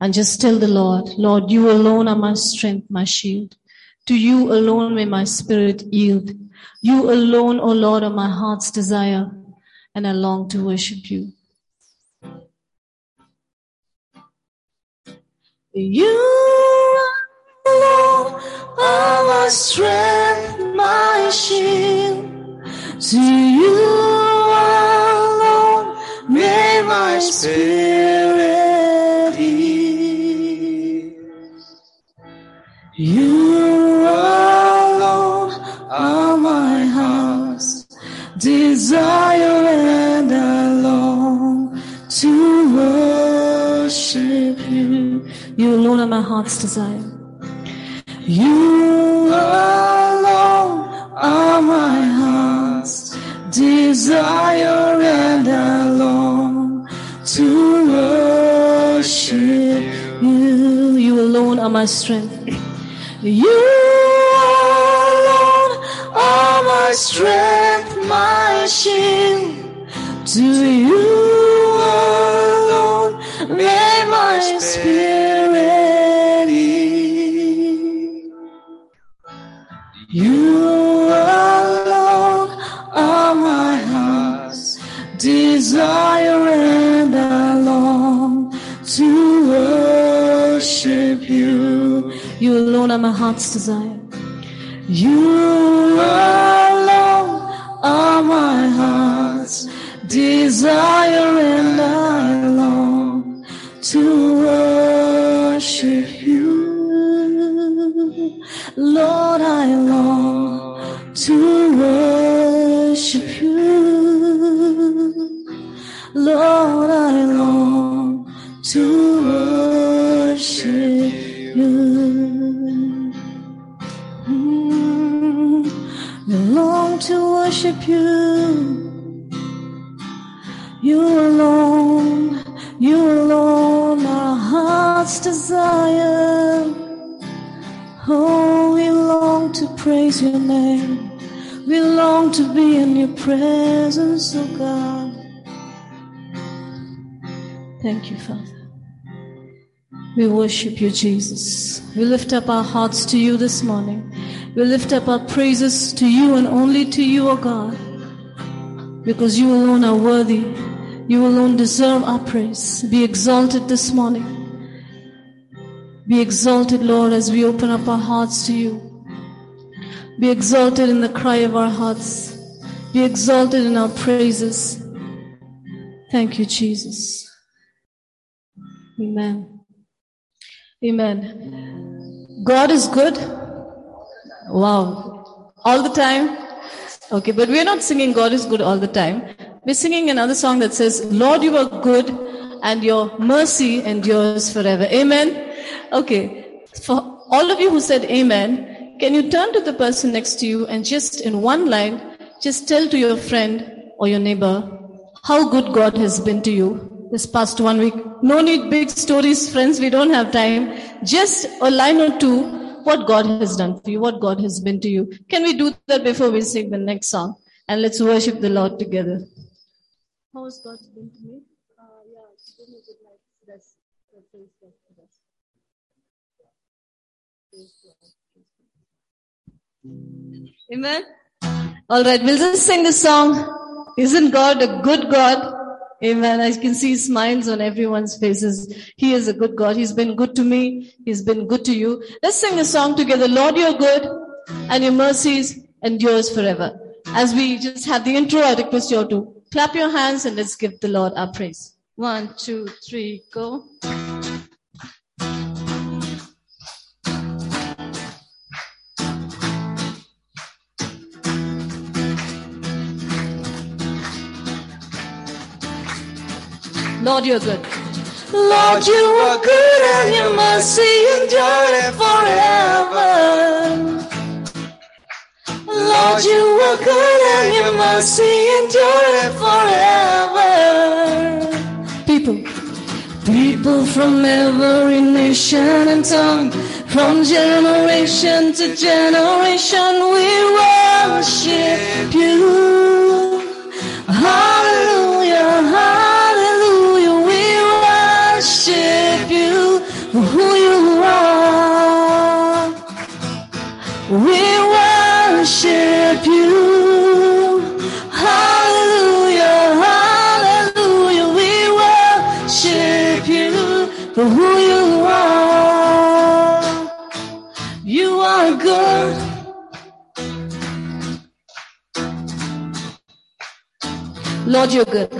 and just tell the Lord, Lord, you alone are my strength, my shield. To you alone may my spirit yield. You alone, O oh Lord, are my heart's desire, and I long to worship you. You alone are my strength, my shield. To you alone may my spirit You alone are my heart's desire and I long to worship you. You alone are my heart's desire. You alone are my heart's desire and I long to worship you. You alone are my strength. You alone are my strength, my shield. To you alone may my spirit. You alone are my heart's desire and I long to you. Alone are my heart's desire. You alone are my heart's desire and I long to worship you. Lord, I long to worship you. Lord, I long to long to worship you. You alone, you alone, our heart's desire. Oh, we long to praise your name. We long to be in your presence, oh God. Thank you, Father. We worship you, Jesus. We lift up our hearts to you this morning. We lift up our praises to you and only to you, O God. Because you alone are worthy. You alone deserve our praise. Be exalted this morning. Be exalted, Lord, as we open up our hearts to you. Be exalted in the cry of our hearts. Be exalted in our praises. Thank you, Jesus. Amen. Amen. God is good. Wow. All the time. Okay, but we're not singing God is good all the time. We're singing another song that says, Lord, you are good and your mercy endures forever. Amen. Okay. For all of you who said amen, can you turn to the person next to you and just in one line, just tell to your friend or your neighbor how good God has been to you this past one week. No need big stories, friends. We don't have time. Just a line or two, what God has done for you, what God has been to you. Can we do that before we sing the next song? And let's worship the Lord together. How has God been to me? Uh, yeah, give me a good night. That's, that's, Amen. All right, we'll just sing the song. Isn't God a good God? Amen. I can see smiles on everyone's faces. He is a good God. He's been good to me. He's been good to you. Let's sing a song together. Lord, you're good and your mercies endures forever. As we just have the intro, I request you all to clap your hands and let's give the Lord our praise. One, two, three, go. Lord, you're good. Lord, you are good and your mercy endureth forever. Lord, you are good and your mercy endureth forever. People, people from every nation and tongue, from generation to generation, we worship you. Lord, you're good.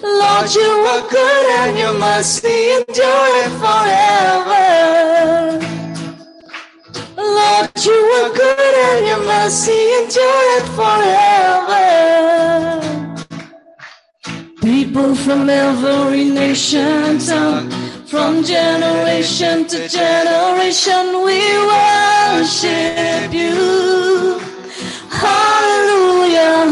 Lord, you are good and your mercy endureth forever. Lord, you are good and your mercy endureth forever. People from every nation, tongue, from generation to generation, we worship you. Hallelujah,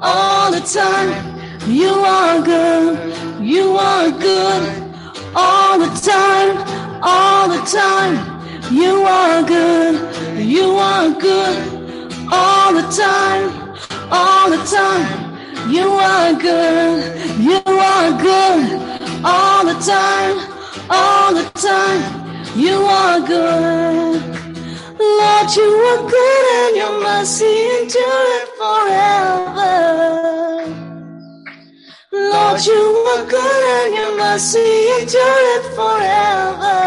all the time. You are good, you are good all the time, all the time. You are good, you are good all the time, all the time. You are good, you are good all the time, all the time. You are good. Lord, you are good and your mercy endureth forever. Lord, you are good and your mercy endureth forever.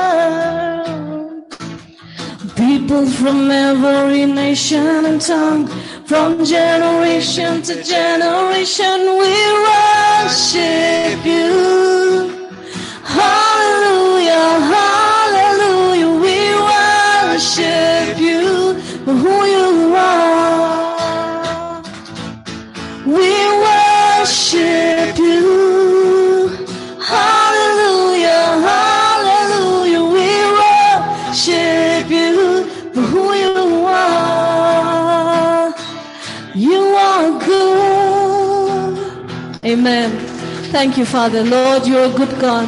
People from every nation and tongue, from generation to generation, we worship you. Hallelujah, Amen. Thank you, Father. Lord, you're a good God.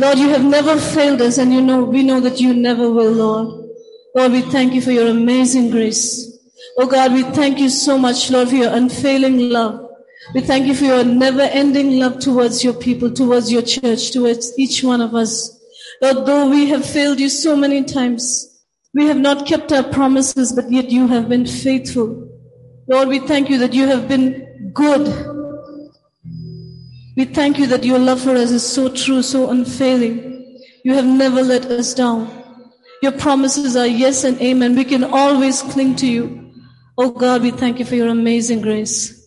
Lord, you have never failed us, and you know we know that you never will, Lord. Lord, we thank you for your amazing grace. Oh God, we thank you so much, Lord, for your unfailing love. We thank you for your never ending love towards your people, towards your church, towards each one of us. Lord, though we have failed you so many times, we have not kept our promises, but yet you have been faithful. Lord, we thank you that you have been good. We thank you that your love for us is so true, so unfailing. You have never let us down. Your promises are yes and amen. We can always cling to you. Oh God, we thank you for your amazing grace.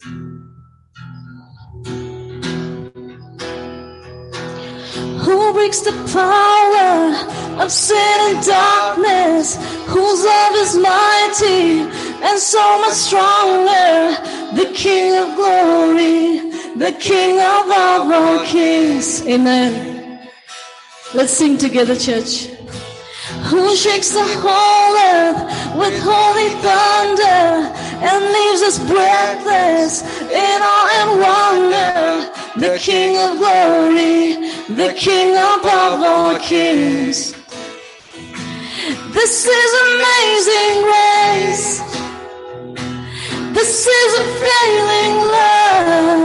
Who breaks the power of sin and darkness? Whose love is mighty and so much stronger? The King of glory, the King of all kings. Amen. Let's sing together, church. Who shakes the whole earth with holy thunder and leaves us breathless in awe and wonder? The King of glory, the King above all kings. This is amazing grace. This is a failing love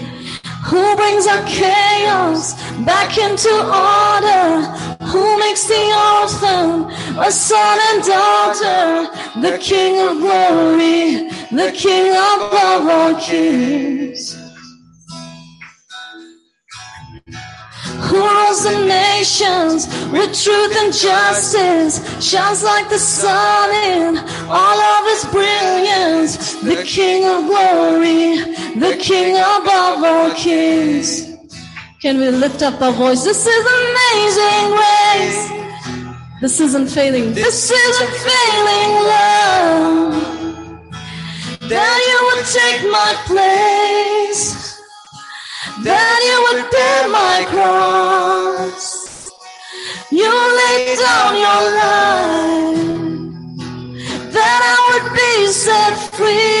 who brings our chaos back into order? Who makes the orphan a son and daughter? The King of glory, the King above all kings. Who rules the nations with truth and justice. Shines like the sun in all of his brilliance. The King of glory, the King above all kings. Can we lift up our voice? This is amazing grace. This isn't failing. This isn't failing love. That you would take my place. That you would bear my cross. You laid down your life. That I would be set free.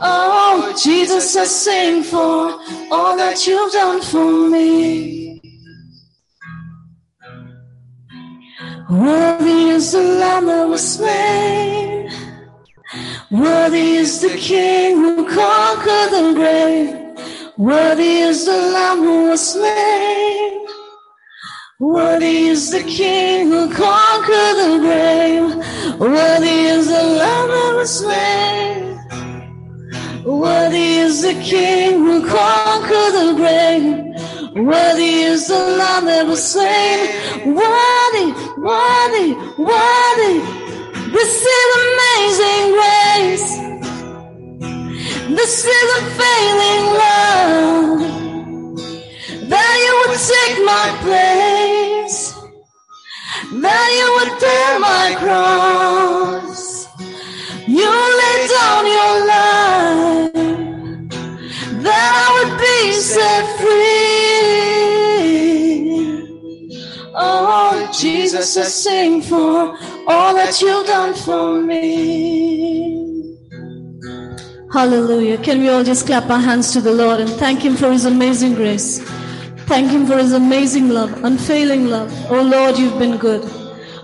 Oh, Jesus, I sing for all that you've done for me. Worthy is the Lamb that was slain. Worthy is the King who conquered the grave. Worthy is the Lamb who was slain. Worthy is the King who conquered the grave. Worthy is the Lamb who was slain. Worthy is the King who conquered the grave. Worthy is the Lamb that was slain. Worthy, worthy, worthy. This This is a failing love. That you would take my place. That you would bear my cross. You lay down your life. That I would be set free. Oh, Jesus, I sing for all that you've done for me. Hallelujah. Can we all just clap our hands to the Lord and thank Him for His amazing grace? Thank Him for His amazing love, unfailing love. Oh Lord, you've been good.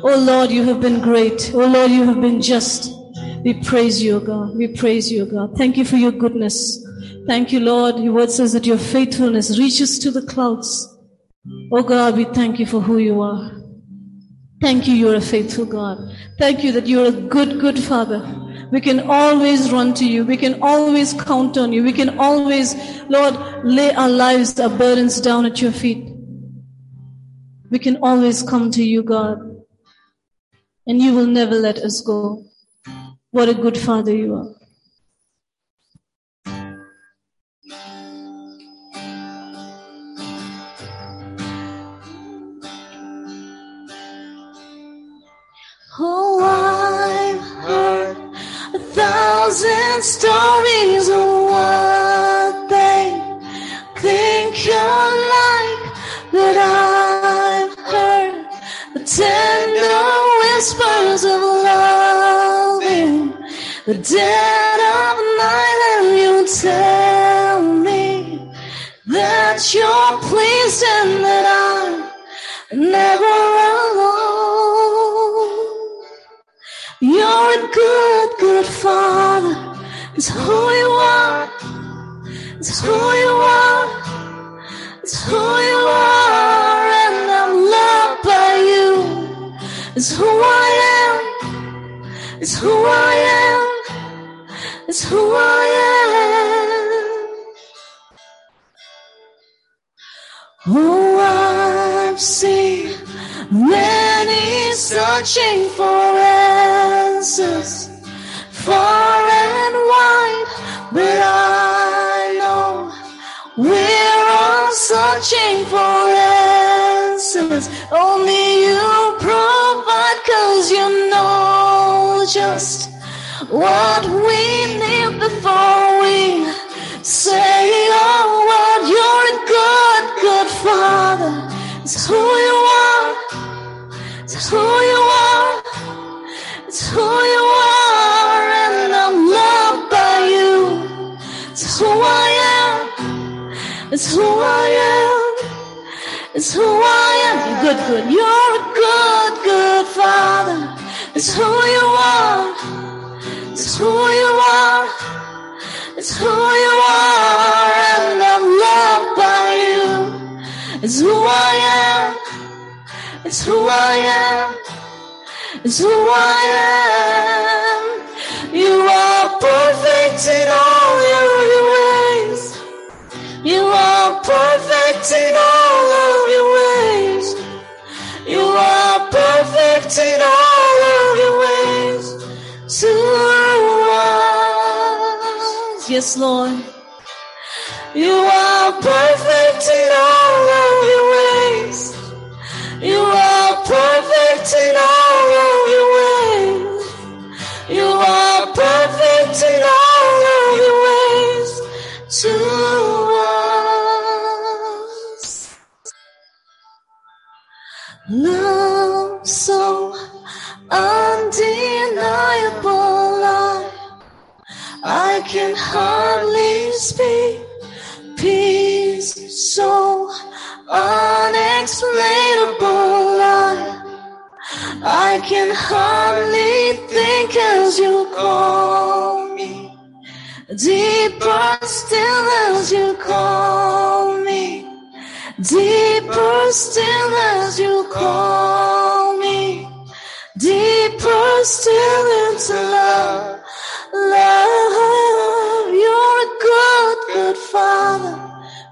Oh Lord, you have been great. Oh Lord, you have been just. We praise you, O God. We praise you, O God. Thank you for your goodness. Thank you, Lord. Your word says that your faithfulness reaches to the clouds. Oh God, we thank you for who you are. Thank you, you're a faithful God. Thank you that you're a good, good Father. We can always run to you. We can always count on you. We can always, Lord, lay our lives, our burdens down at your feet. We can always come to you, God. And you will never let us go. What a good Father you are. Dead of night, and you tell me that you're pleased and that I'm never alone. You're a good, good father. It's who you are. It's who you are. It's who you are. And I'm loved by you. It's who I am. It's who I am. It's who I am. Oh, I've seen many searching for answers far and wide, but I know we're all searching for answers. Only you provide, cause you know just what we say oh, a what You're a good, good father. It's who you are. It's who you are. It's who you are, and I'm loved by you. It's who I am. It's who I am. It's who I am. You're good, good. You're a good, good father. It's who you are. It's who you are. It's who you are, and I'm loved by you. It's who I am. It's who I am. It's who I am. You are perfect in all your ways. You are perfect. in all of your ways. You are perfect in all Yes, Lord. You are perfect in all of your ways. You are perfect in all of your ways. You are perfect in all of your ways to us. Love so undeniable, can hardly speak. Peace so unexplainable, I, I can hardly think as you call me. Deeper still as you call me. Deeper still as you call me. Deeper still into love. Love,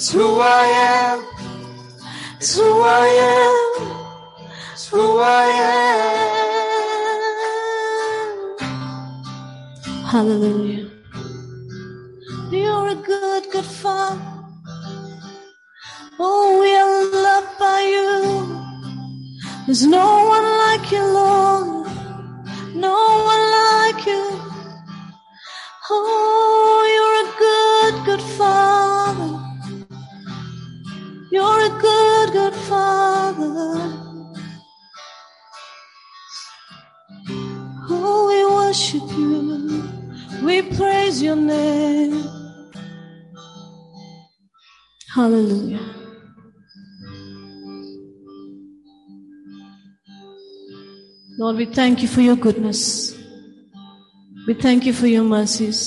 It's who I am. It's who I am. It's who I am. Hallelujah. You're a good, good father. Oh, we are loved by you. There's no one like you, Lord. No one like you. Oh, father. Oh, we worship you. We praise your name. Hallelujah. Lord, we thank you for your goodness. We thank you for your mercies.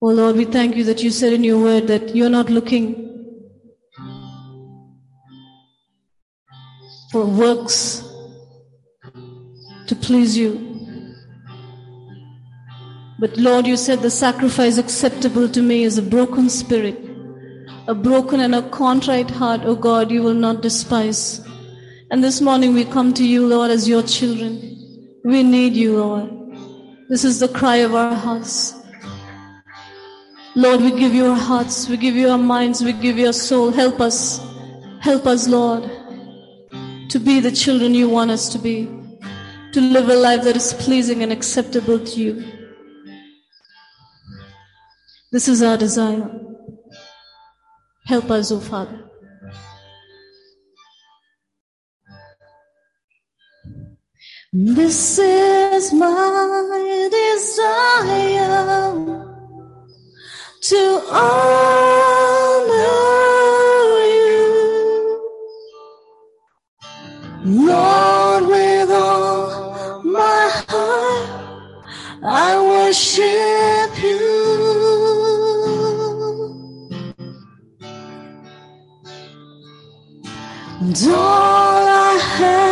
Oh Lord, we thank you that you said in your word that you're not looking for works to please you. But Lord, you said the sacrifice acceptable to me is a broken spirit, a broken and a contrite heart, O God, you will not despise. And this morning we come to you, Lord, as your children. We need you, Lord. This is the cry of our hearts. Lord, we give you our hearts, we give you our minds, we give you our soul. Help us. Help us, Lord, to be the children you want us to be, to live a life that is pleasing and acceptable to you. This is our desire. Help us, O Father. This is my desire to honor Lord, with all my heart. I worship you. And all I have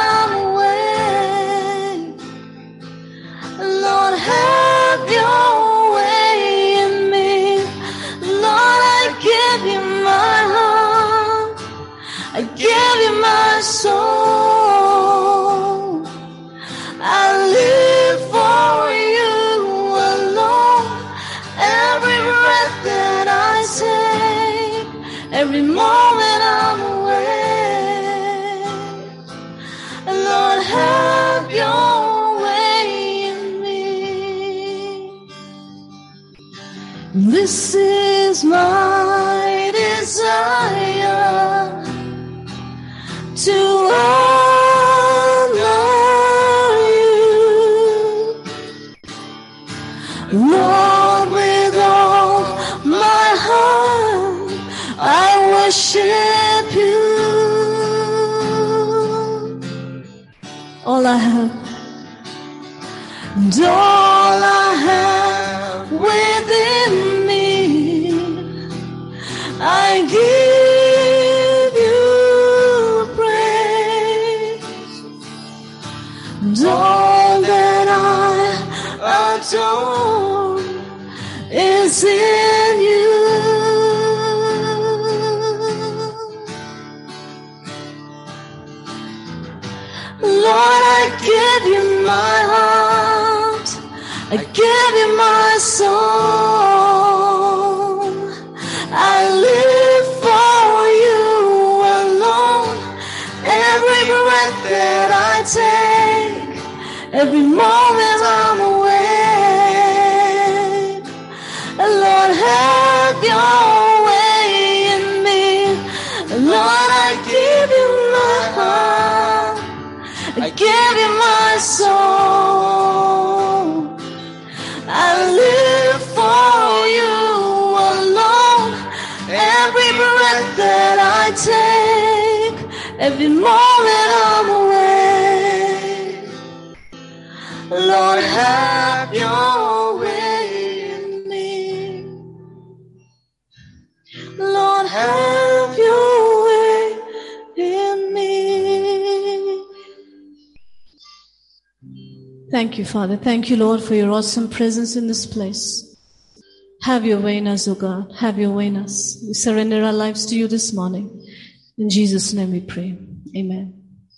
This is my desire to honor you. Lord, with all my heart, I worship you. All I have, and is in you. Lord, I give you my heart. I give you my soul. I live for you alone. Every breath that I take, every moment I'm Lord, have your way in me. Lord, I give you my heart. I give you my soul. I live for you alone. Every breath that I take, every moment I'm awake. Lord, have your have your way in me. Thank you, Father. Thank you, Lord, for your awesome presence in this place. Have your way in us, O God. Have your way in us. We surrender our lives to you this morning. In Jesus' name we pray. Amen.